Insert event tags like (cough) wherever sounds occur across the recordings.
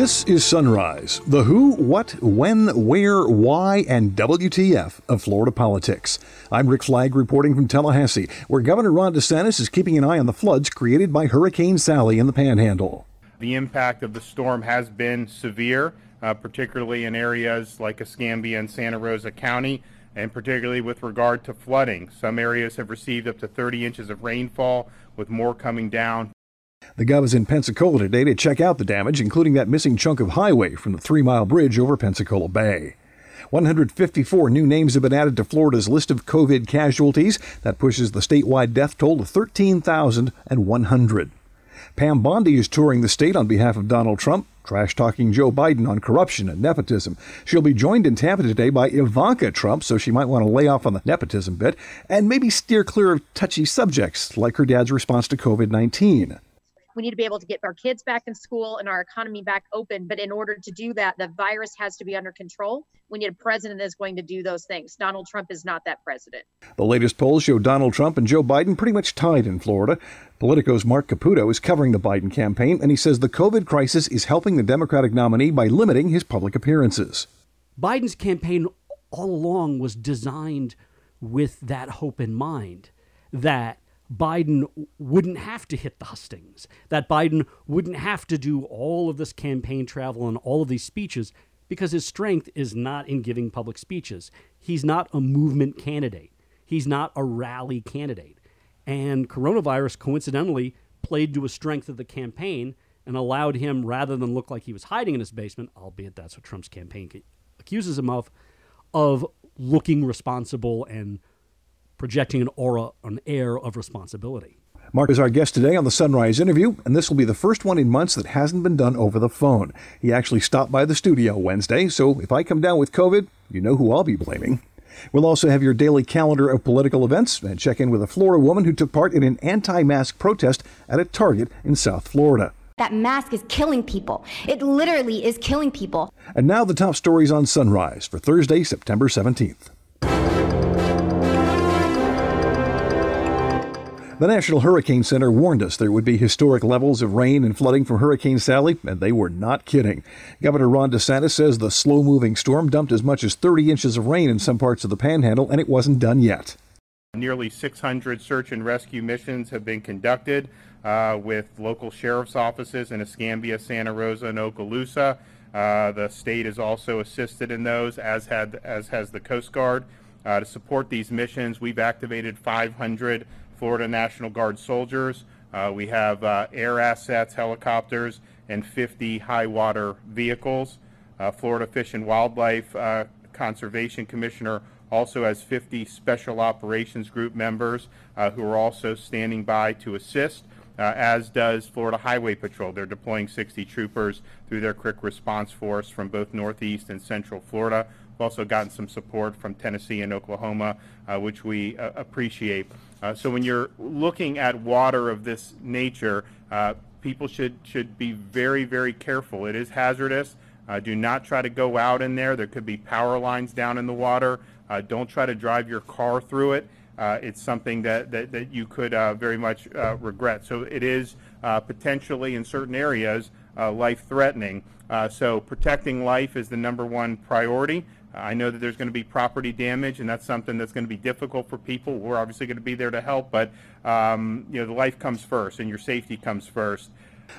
This is Sunrise, the who, what, when, where, why, and WTF of Florida politics. I'm Rick Flagg reporting from Tallahassee, where Governor Ron DeSantis is keeping an eye on the floods created by Hurricane Sally in the Panhandle. The impact of the storm has been severe, uh, particularly in areas like Escambia and Santa Rosa County, and particularly with regard to flooding. Some areas have received up to 30 inches of rainfall, with more coming down the Gov is in Pensacola today to check out the damage, including that missing chunk of highway from the Three Mile Bridge over Pensacola Bay. 154 new names have been added to Florida's list of COVID casualties. That pushes the statewide death toll to 13,100. Pam Bondi is touring the state on behalf of Donald Trump, trash talking Joe Biden on corruption and nepotism. She'll be joined in Tampa today by Ivanka Trump, so she might want to lay off on the nepotism bit and maybe steer clear of touchy subjects like her dad's response to COVID 19. We need to be able to get our kids back in school and our economy back open. But in order to do that, the virus has to be under control. We need a president that's going to do those things. Donald Trump is not that president. The latest polls show Donald Trump and Joe Biden pretty much tied in Florida. Politico's Mark Caputo is covering the Biden campaign, and he says the COVID crisis is helping the Democratic nominee by limiting his public appearances. Biden's campaign all along was designed with that hope in mind that Biden wouldn't have to hit the hustings, that Biden wouldn't have to do all of this campaign travel and all of these speeches because his strength is not in giving public speeches. He's not a movement candidate, he's not a rally candidate. And coronavirus coincidentally played to a strength of the campaign and allowed him, rather than look like he was hiding in his basement, albeit that's what Trump's campaign accuses him of, of looking responsible and projecting an aura, an air of responsibility. Mark is our guest today on the Sunrise interview, and this will be the first one in months that hasn't been done over the phone. He actually stopped by the studio Wednesday, so if I come down with COVID, you know who I'll be blaming. We'll also have your daily calendar of political events and check in with a Florida woman who took part in an anti mask protest at a Target in South Florida. That mask is killing people. It literally is killing people. And now the top stories on Sunrise for Thursday, September 17th. The National Hurricane Center warned us there would be historic levels of rain and flooding from Hurricane Sally, and they were not kidding. Governor Ron DeSantis says the slow moving storm dumped as much as 30 inches of rain in some parts of the panhandle, and it wasn't done yet. Nearly 600 search and rescue missions have been conducted uh, with local sheriff's offices in Escambia, Santa Rosa, and Okaloosa. Uh, the state has also assisted in those, as had as has the Coast Guard. Uh, to support these missions, we've activated 500 Florida National Guard soldiers. Uh, we have uh, air assets, helicopters, and 50 high water vehicles. Uh, Florida Fish and Wildlife uh, Conservation Commissioner also has 50 Special Operations Group members uh, who are also standing by to assist. Uh, as does Florida Highway Patrol. They're deploying 60 troopers through their quick response force from both Northeast and Central Florida. We've also gotten some support from Tennessee and Oklahoma, which we appreciate. Uh, so when you're looking at water of this nature, uh, people should should be very very careful. It is hazardous. Uh, do not try to go out in there. There could be power lines down in the water. Uh, don't try to drive your car through it. it's something that, that, that you could very much regret. So it is potentially in certain areas life threatening. so protecting life is the number one priority. I know that there's going to be property damage, and that's something that's going to be difficult for people. We're obviously going to be there to help, but um, you know, the life comes first, and your safety comes first.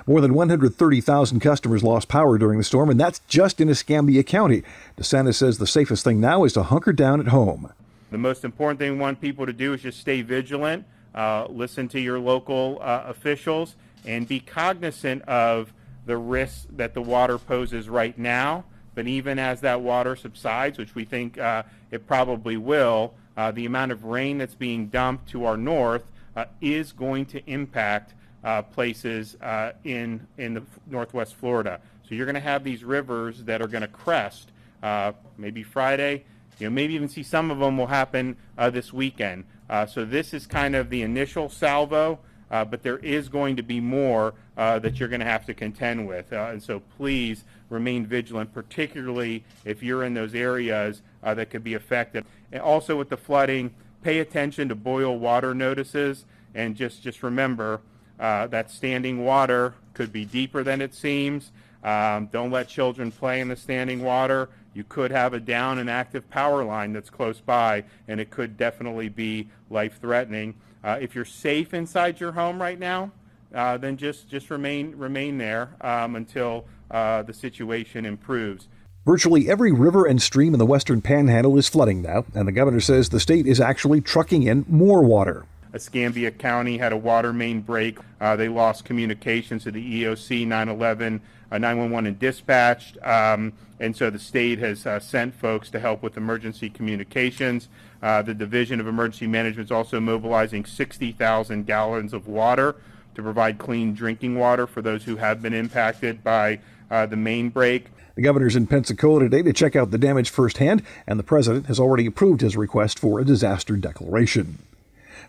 More than 130,000 customers lost power during the storm, and that's just in Escambia County. DeSantis says the safest thing now is to hunker down at home. The most important thing we want people to do is just stay vigilant, uh, listen to your local uh, officials, and be cognizant of the risks that the water poses right now but even as that water subsides, which we think uh, it probably will, uh, the amount of rain that's being dumped to our north uh, is going to impact uh, places uh, in in the northwest Florida. So you're going to have these rivers that are going to crest uh, maybe Friday. You know, maybe even see some of them will happen this weekend. so this is kind of the initial salvo. But there is going to be more uh, that you're going to have to contend with. Uh, and so please remain vigilant, particularly if you're in those areas uh, that could be affected. And also with the flooding, pay attention to boil water notices and just, just remember uh, that standing water could be deeper than it seems. Um, don't let children play in the standing water. You could have a down and active power line that's close by, and it could definitely be life threatening. Uh, if you're safe inside your home right now, uh, then just, just remain, remain there um, until uh, the situation improves. Virtually every river and stream in the western panhandle is flooding now, and the governor says the state is actually trucking in more water. Escambia County had a water main break. Uh, they lost communications to the EOC 911, uh, 911 and dispatched. Um, and so the state has uh, sent folks to help with emergency communications. Uh, the Division of Emergency Management is also mobilizing 60,000 gallons of water to provide clean drinking water for those who have been impacted by uh, the main break. The governor's in Pensacola today to check out the damage firsthand, and the president has already approved his request for a disaster declaration.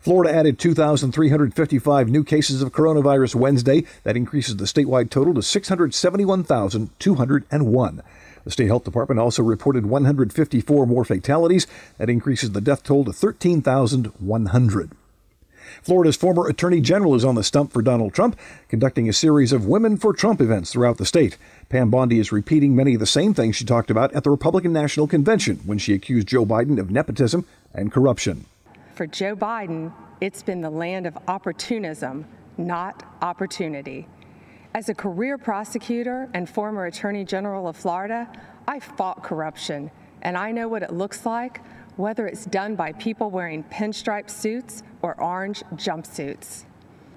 Florida added 2,355 new cases of coronavirus Wednesday. That increases the statewide total to 671,201. The state health department also reported 154 more fatalities. That increases the death toll to 13,100. Florida's former Attorney General is on the stump for Donald Trump, conducting a series of Women for Trump events throughout the state. Pam Bondi is repeating many of the same things she talked about at the Republican National Convention when she accused Joe Biden of nepotism and corruption. For Joe Biden, it's been the land of opportunism, not opportunity. As a career prosecutor and former Attorney General of Florida, I fought corruption, and I know what it looks like, whether it's done by people wearing pinstripe suits or orange jumpsuits.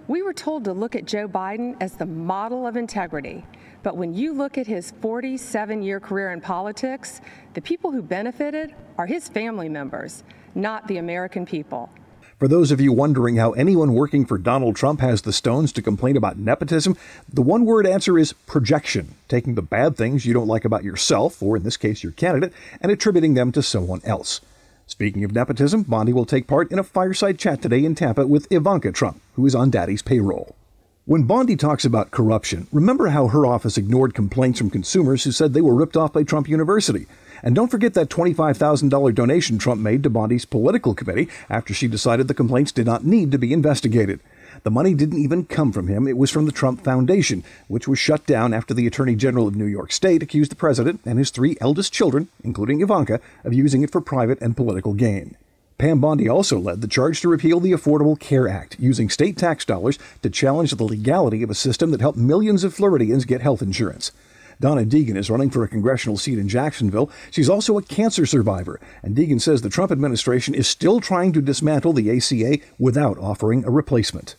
We were told to look at Joe Biden as the model of integrity, but when you look at his 47 year career in politics, the people who benefited are his family members, not the American people. For those of you wondering how anyone working for Donald Trump has the stones to complain about nepotism, the one word answer is projection, taking the bad things you don't like about yourself, or in this case your candidate, and attributing them to someone else. Speaking of nepotism, Bondi will take part in a fireside chat today in Tampa with Ivanka Trump, who is on Daddy's payroll. When Bondi talks about corruption, remember how her office ignored complaints from consumers who said they were ripped off by Trump University. And don't forget that $25,000 donation Trump made to Bondi's political committee after she decided the complaints did not need to be investigated. The money didn't even come from him, it was from the Trump Foundation, which was shut down after the Attorney General of New York State accused the president and his three eldest children, including Ivanka, of using it for private and political gain. Pam Bondi also led the charge to repeal the Affordable Care Act, using state tax dollars to challenge the legality of a system that helped millions of Floridians get health insurance. Donna Deegan is running for a congressional seat in Jacksonville. She's also a cancer survivor, and Deegan says the Trump administration is still trying to dismantle the ACA without offering a replacement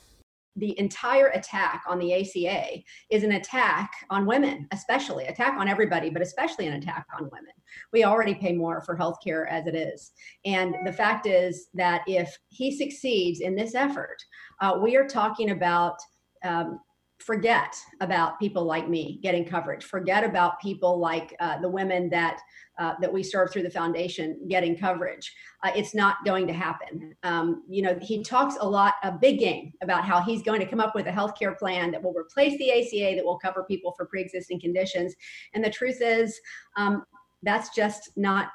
the entire attack on the ACA is an attack on women, especially attack on everybody, but especially an attack on women. We already pay more for healthcare as it is. And the fact is that if he succeeds in this effort, uh, we are talking about um, forget about people like me getting coverage. Forget about people like uh, the women that uh, that we serve through the foundation getting coverage. Uh, it's not going to happen. Um, you know he talks a lot a big game about how he's going to come up with a health care plan that will replace the aca that will cover people for pre-existing conditions. And the truth is um, that's just not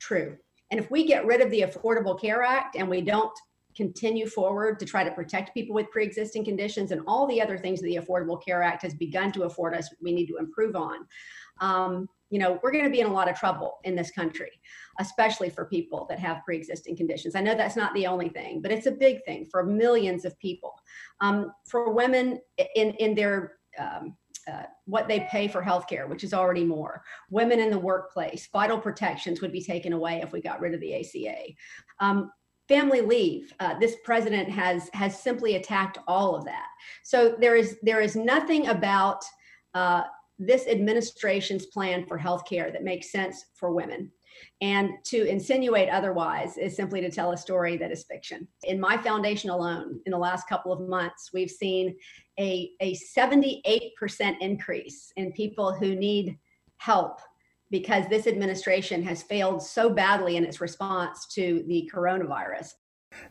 true. And if we get rid of the affordable care act and we don't continue forward to try to protect people with pre-existing conditions and all the other things that the Affordable Care Act has begun to afford us, we need to improve on. Um, you know, we're going to be in a lot of trouble in this country, especially for people that have pre-existing conditions. I know that's not the only thing, but it's a big thing for millions of people. Um, for women in in their um, uh, what they pay for healthcare, which is already more. Women in the workplace, vital protections would be taken away if we got rid of the ACA. Um, family leave uh, this president has has simply attacked all of that so there is there is nothing about uh, this administration's plan for health care that makes sense for women and to insinuate otherwise is simply to tell a story that is fiction. In my foundation alone, in the last couple of months, we've seen a, a 78% increase in people who need help because this administration has failed so badly in its response to the coronavirus.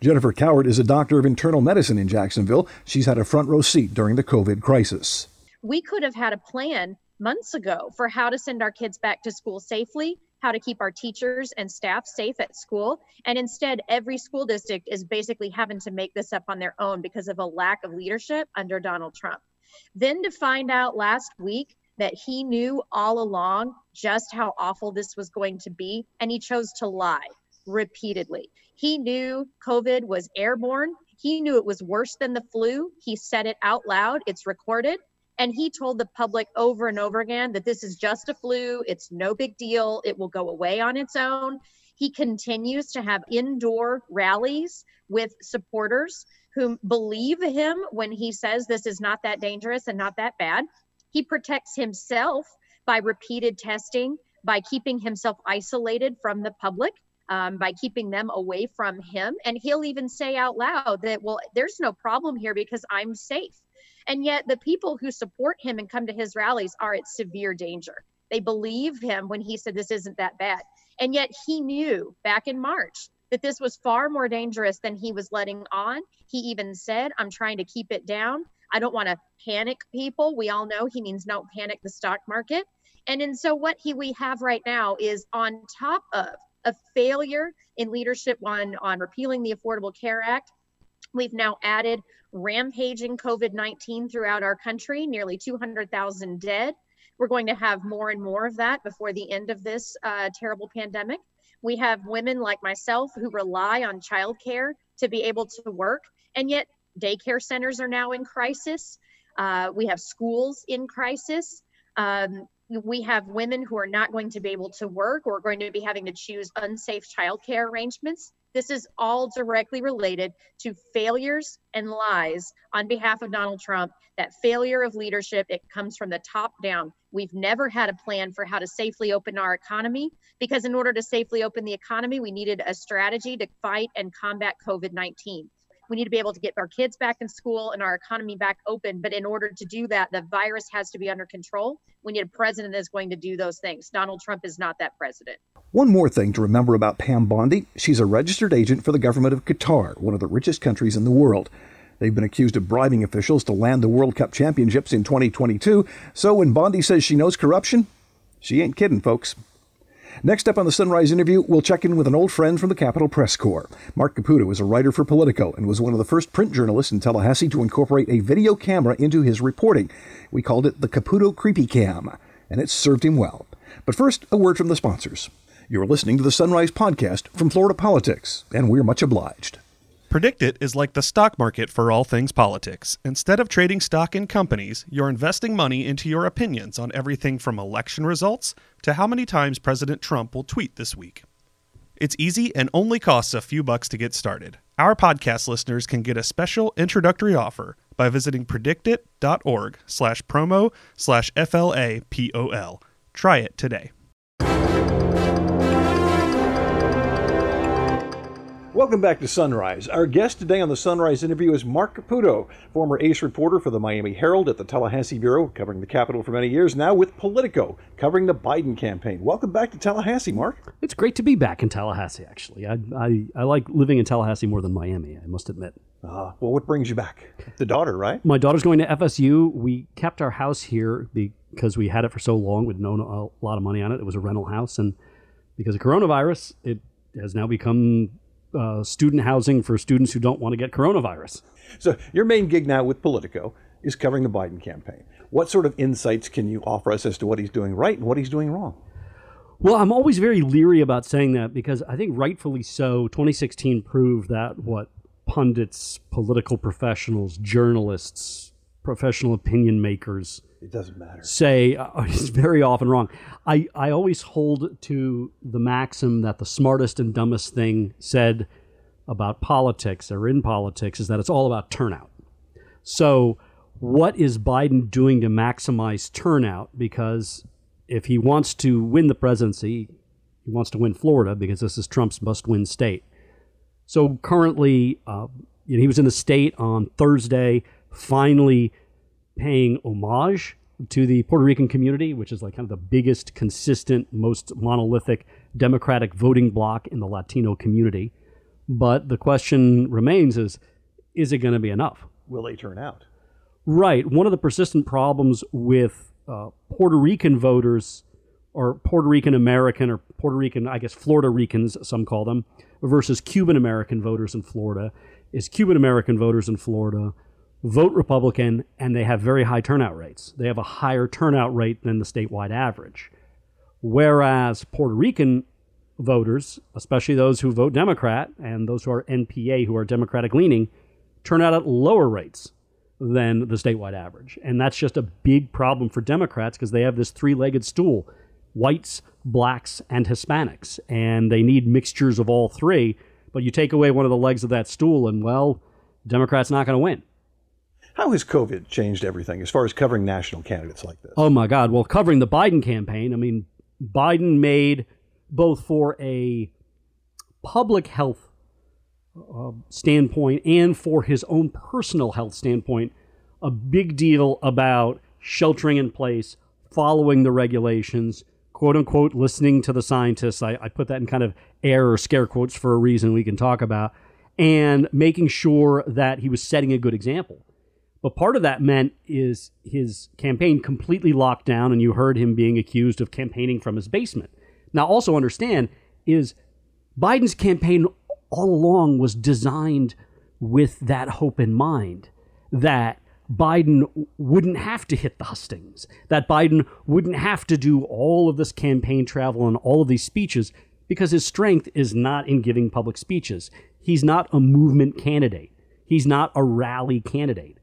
Jennifer Coward is a doctor of internal medicine in Jacksonville. She's had a front row seat during the COVID crisis. We could have had a plan months ago for how to send our kids back to school safely, how to keep our teachers and staff safe at school. And instead, every school district is basically having to make this up on their own because of a lack of leadership under Donald Trump. Then to find out last week that he knew all along just how awful this was going to be, and he chose to lie repeatedly. He knew COVID was airborne. He knew it was worse than the flu. He said it out loud, it's recorded. And he told the public over and over again that this is just a flu, it's no big deal, it will go away on its own. He continues to have indoor rallies with supporters who believe him when he says this is not that dangerous and not that bad. He protects himself by repeated testing, by keeping himself isolated from the public. Um, by keeping them away from him. And he'll even say out loud that, well, there's no problem here because I'm safe. And yet, the people who support him and come to his rallies are at severe danger. They believe him when he said this isn't that bad. And yet, he knew back in March that this was far more dangerous than he was letting on. He even said, I'm trying to keep it down. I don't want to panic people. We all know he means don't panic the stock market. And and so what he we have right now is on top of a failure in leadership on on repealing the Affordable Care Act. We've now added rampaging COVID 19 throughout our country, nearly 200,000 dead. We're going to have more and more of that before the end of this uh, terrible pandemic. We have women like myself who rely on childcare to be able to work, and yet daycare centers are now in crisis. Uh, we have schools in crisis. Um, we have women who are not going to be able to work or going to be having to choose unsafe childcare arrangements. This is all directly related to failures and lies on behalf of Donald Trump. That failure of leadership, it comes from the top down. We've never had a plan for how to safely open our economy because, in order to safely open the economy, we needed a strategy to fight and combat COVID 19. We need to be able to get our kids back in school and our economy back open. But in order to do that, the virus has to be under control. We need a president that's going to do those things. Donald Trump is not that president. One more thing to remember about Pam Bondi she's a registered agent for the government of Qatar, one of the richest countries in the world. They've been accused of bribing officials to land the World Cup championships in 2022. So when Bondi says she knows corruption, she ain't kidding, folks. Next up on the Sunrise interview, we'll check in with an old friend from the Capitol Press Corps. Mark Caputo is a writer for Politico and was one of the first print journalists in Tallahassee to incorporate a video camera into his reporting. We called it the Caputo Creepy Cam, and it served him well. But first, a word from the sponsors. You're listening to the Sunrise Podcast from Florida Politics, and we're much obliged. PredictIt is like the stock market for all things politics. Instead of trading stock in companies, you're investing money into your opinions on everything from election results to how many times President Trump will tweet this week. It's easy and only costs a few bucks to get started. Our podcast listeners can get a special introductory offer by visiting predictit.org slash promo slash FLAPOL. Try it today. Welcome back to Sunrise. Our guest today on the Sunrise interview is Mark Caputo, former ace reporter for the Miami Herald at the Tallahassee Bureau, covering the Capitol for many years, now with Politico, covering the Biden campaign. Welcome back to Tallahassee, Mark. It's great to be back in Tallahassee, actually. I, I, I like living in Tallahassee more than Miami, I must admit. Uh, well, what brings you back? The daughter, right? My daughter's going to FSU. We kept our house here because we had it for so long. We'd known a lot of money on it. It was a rental house. And because of coronavirus, it has now become uh, student housing for students who don't want to get coronavirus. So, your main gig now with Politico is covering the Biden campaign. What sort of insights can you offer us as to what he's doing right and what he's doing wrong? Well, I'm always very leery about saying that because I think rightfully so, 2016 proved that what pundits, political professionals, journalists, professional opinion makers it doesn't matter. Say (laughs) uh, is very often wrong. I, I always hold to the maxim that the smartest and dumbest thing said about politics or in politics is that it's all about turnout. So, what is Biden doing to maximize turnout? Because if he wants to win the presidency, he wants to win Florida because this is Trump's must win state. So, currently, uh, you know, he was in the state on Thursday, finally paying homage to the Puerto Rican community, which is like kind of the biggest, consistent, most monolithic Democratic voting bloc in the Latino community. But the question remains is is it going to be enough? Will they turn out? Right. One of the persistent problems with uh, Puerto Rican voters, or Puerto Rican American, or Puerto Rican, I guess Florida Ricans, some call them, versus Cuban American voters in Florida, is Cuban American voters in Florida vote Republican and they have very high turnout rates. They have a higher turnout rate than the statewide average. Whereas Puerto Rican voters, especially those who vote Democrat and those who are NPA, who are Democratic leaning, turn out at lower rates than the statewide average. And that's just a big problem for Democrats because they have this three legged stool whites, blacks, and Hispanics. And they need mixtures of all three. But you take away one of the legs of that stool, and well, Democrats not going to win. How has COVID changed everything as far as covering national candidates like this? Oh my God. Well, covering the Biden campaign, I mean, Biden made both for a public health uh, standpoint and for his own personal health standpoint a big deal about sheltering in place, following the regulations, quote unquote, listening to the scientists. I, I put that in kind of air or scare quotes for a reason we can talk about, and making sure that he was setting a good example. But part of that meant is his campaign completely locked down, and you heard him being accused of campaigning from his basement. Now, also understand is Biden's campaign all along was designed with that hope in mind that Biden wouldn't have to hit the hustings, that Biden wouldn't have to do all of this campaign travel and all of these speeches because his strength is not in giving public speeches. He's not a movement candidate, he's not a rally candidate.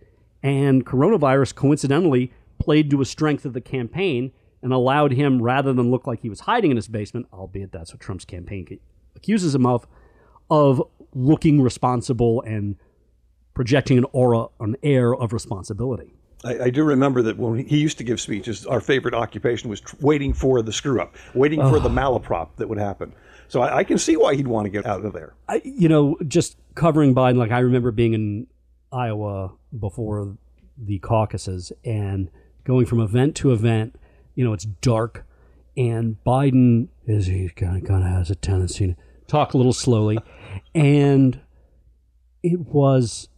And coronavirus coincidentally played to a strength of the campaign and allowed him, rather than look like he was hiding in his basement, albeit that's what Trump's campaign accuses him of, of looking responsible and projecting an aura, an air of responsibility. I, I, do remember that when he used to give speeches, our favorite occupation was tr- waiting for the screw up, waiting for the malaprop that would happen. So I, I, can see why he'd want to get out of there. I, you know, just covering Biden, like I remember being in Iowa before the caucuses and going from event to event. You know, it's dark, and Biden is he kind of, kind of has a tendency to talk a little slowly, (laughs) and it was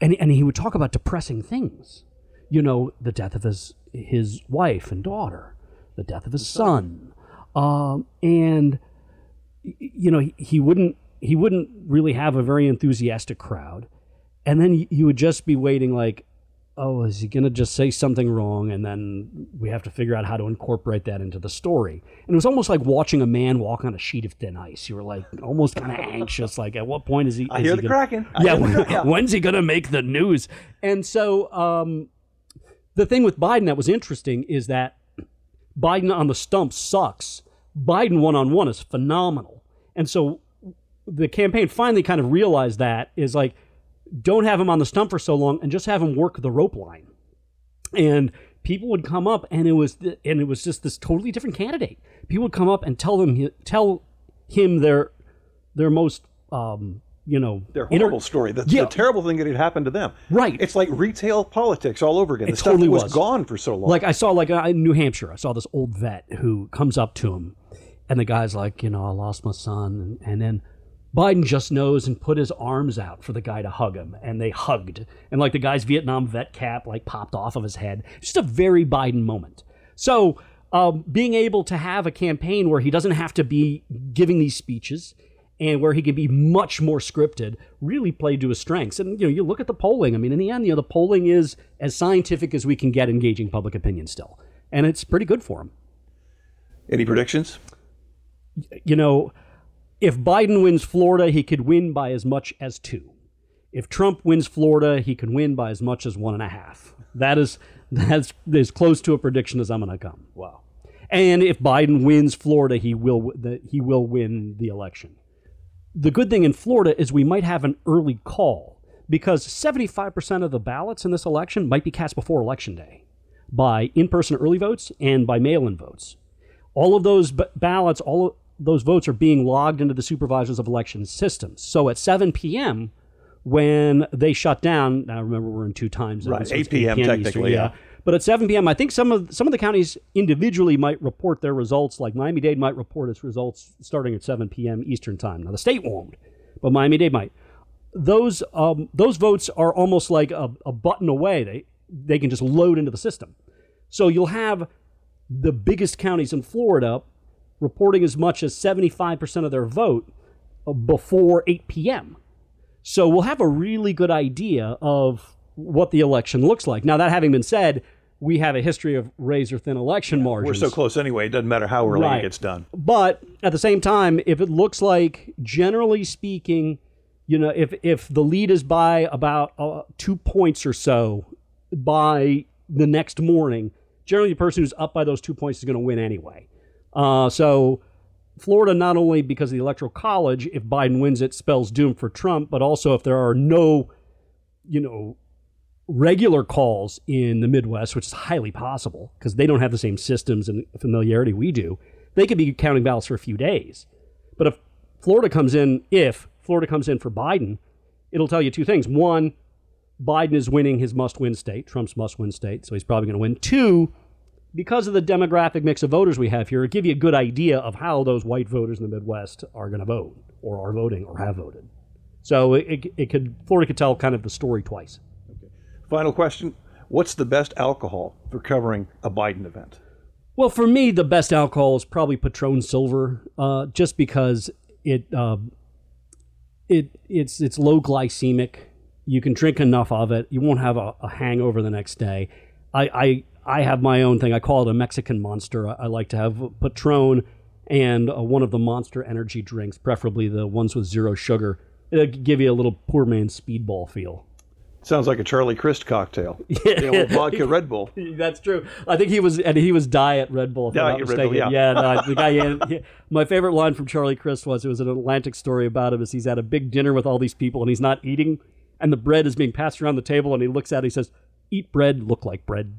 and and he would talk about depressing things. You know, the death of his his wife and daughter, the death of his son, um, and you know he, he wouldn't he wouldn't really have a very enthusiastic crowd, and then you would just be waiting like, oh, is he going to just say something wrong? And then we have to figure out how to incorporate that into the story. And it was almost like watching a man walk on a sheet of thin ice. You were like almost kind of (laughs) anxious, like at what point is he? Is I hear he the cracking. yeah, when, (laughs) when's he going to make the news? And so um, the thing with Biden that was interesting is that Biden on the stump sucks. Biden one on one is phenomenal. And so the campaign finally kind of realized that is like, don't have him on the stump for so long and just have him work the rope line. And people would come up and it was th- and it was just this totally different candidate. People would come up and tell them tell him their their most um, you know their horrible inter- story, the, yeah. the, terrible thing that had happened to them. Right. It's like retail politics all over again. It the totally stuff was, was gone for so long. Like I saw like uh, in New Hampshire, I saw this old vet who comes up to him, and the guy's like, you know, I lost my son, and, and then Biden just knows and put his arms out for the guy to hug him, and they hugged. And like the guy's Vietnam vet cap like popped off of his head. Just a very Biden moment. So um, being able to have a campaign where he doesn't have to be giving these speeches and where he can be much more scripted really played to his strengths. And you know, you look at the polling. I mean, in the end, you know, the polling is as scientific as we can get engaging public opinion still, and it's pretty good for him. Any predictions? You know if Biden wins Florida, he could win by as much as two. If Trump wins Florida, he can win by as much as one and a half. That is (laughs) that's as close to a prediction as I'm going to come. Wow. And if Biden wins Florida, he will he will win the election. The good thing in Florida is we might have an early call because 75% of the ballots in this election might be cast before election day by in-person early votes and by mail-in votes. All of those b- ballots, all those votes are being logged into the supervisors of election systems. So at 7 p.m., when they shut down, now remember we're in two times. Right, 8 p.m. technically, yeah. yeah. But at 7 p.m., I think some of some of the counties individually might report their results. Like Miami Dade might report its results starting at 7 p.m. Eastern time. Now the state won't, but Miami Dade might. Those um, those votes are almost like a, a button away. They they can just load into the system. So you'll have the biggest counties in Florida reporting as much as 75% of their vote uh, before 8 p.m. So we'll have a really good idea of what the election looks like. Now, that having been said, we have a history of razor thin election margins. We're so close anyway. It doesn't matter how early Right. it gets done. But at the same time, if it looks like, generally speaking, you know, if if the lead is by about uh, two points or so by the next morning, generally the person who's up by those two points is going to win anyway. Uh, so Florida, not only because of the electoral college, if Biden wins it, spells doom for Trump, but also if there are no, you know, regular calls in the Midwest, which is highly possible because they don't have the same systems and familiarity we do, they could be counting ballots for a few days. But if Florida comes in, if Florida comes in for Biden, it'll tell you two things. One, Biden is winning his must win state, Trump's must win state, so he's probably going to win. Two, because of the demographic mix of voters we have here, it'll give you a good idea of how those white voters in the Midwest are going to vote, or are voting, or have voted. So it, it, it could Florida could tell kind of the story twice. Final question What's the best alcohol for covering a Biden event? Well, for me, the best alcohol is probably Patron Silver, uh, just because it uh, it it's it's low glycemic. You can drink enough of it, you won't have a, a hangover the next day. I, I I have my own thing. I call it a Mexican monster. I, I like to have Patron and uh, one of the Monster Energy drinks, preferably the ones with zero sugar. It'll give you a little poor man's speedball feel. Sounds like a Charlie Crist cocktail. (laughs) Old vodka Red Bull. (laughs) That's true. I think he was, and he was diet Red Bull. If I'm Diet not Red Bull, mistaken. yeah. no, the guy. he- (laughs) he- my favorite line from Charlie Crist was it was an Atlantic story about him. Is he's at a big dinner with all these people and he's not eating, and the bread is being passed around the table, and he looks at it. He says, "Eat bread, look like bread."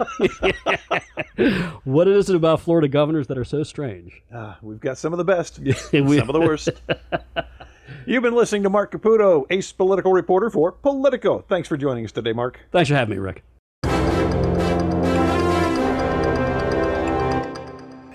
(laughs) what is it about Florida governors that are so strange? Ah, we've got some of the best, (laughs) We- some of the worst. (laughs) You've been listening to Mark Caputo, ace political reporter for Politico. Thanks for joining us today, Mark. Thanks for having me, Rick.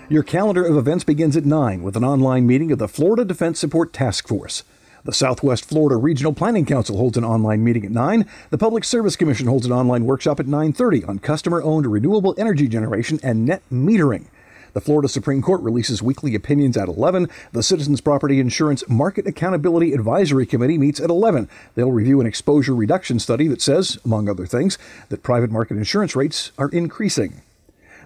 Your calendar of events begins at 9 with an online meeting of the Florida Defense Support Task Force. The Southwest Florida Regional Planning Council holds an online meeting at 9. The Public Service Commission holds an online workshop at 9:30 on customer-owned renewable energy generation and net metering. The Florida Supreme Court releases weekly opinions at 11. The Citizens Property Insurance Market Accountability Advisory Committee meets at 11. They'll review an exposure reduction study that says, among other things, that private market insurance rates are increasing.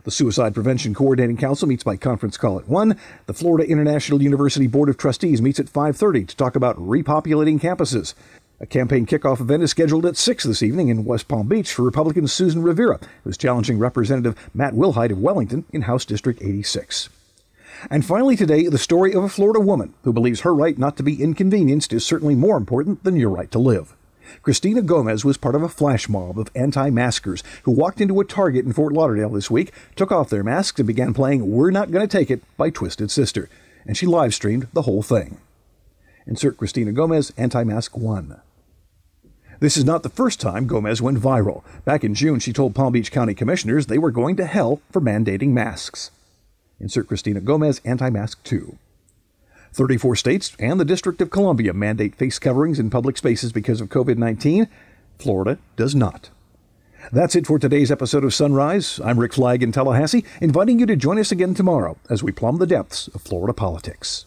The Suicide Prevention Coordinating Council meets by conference call at 1. The Florida International University Board of Trustees meets at 5:30 to talk about repopulating campuses. A campaign kickoff event is scheduled at 6 this evening in West Palm Beach for Republican Susan Rivera, who's challenging Representative Matt Willhite of Wellington in House District 86. And finally today, the story of a Florida woman who believes her right not to be inconvenienced is certainly more important than your right to live. Christina Gomez was part of a flash mob of anti-maskers who walked into a Target in Fort Lauderdale this week, took off their masks, and began playing We're Not Gonna Take It by Twisted Sister. And she live streamed the whole thing. Insert Christina Gomez, anti-mask 1. This is not the first time Gomez went viral. Back in June, she told Palm Beach County commissioners they were going to hell for mandating masks. Insert Christina Gomez, anti-mask 2. 34 states and the District of Columbia mandate face coverings in public spaces because of COVID 19. Florida does not. That's it for today's episode of Sunrise. I'm Rick Flagg in Tallahassee, inviting you to join us again tomorrow as we plumb the depths of Florida politics.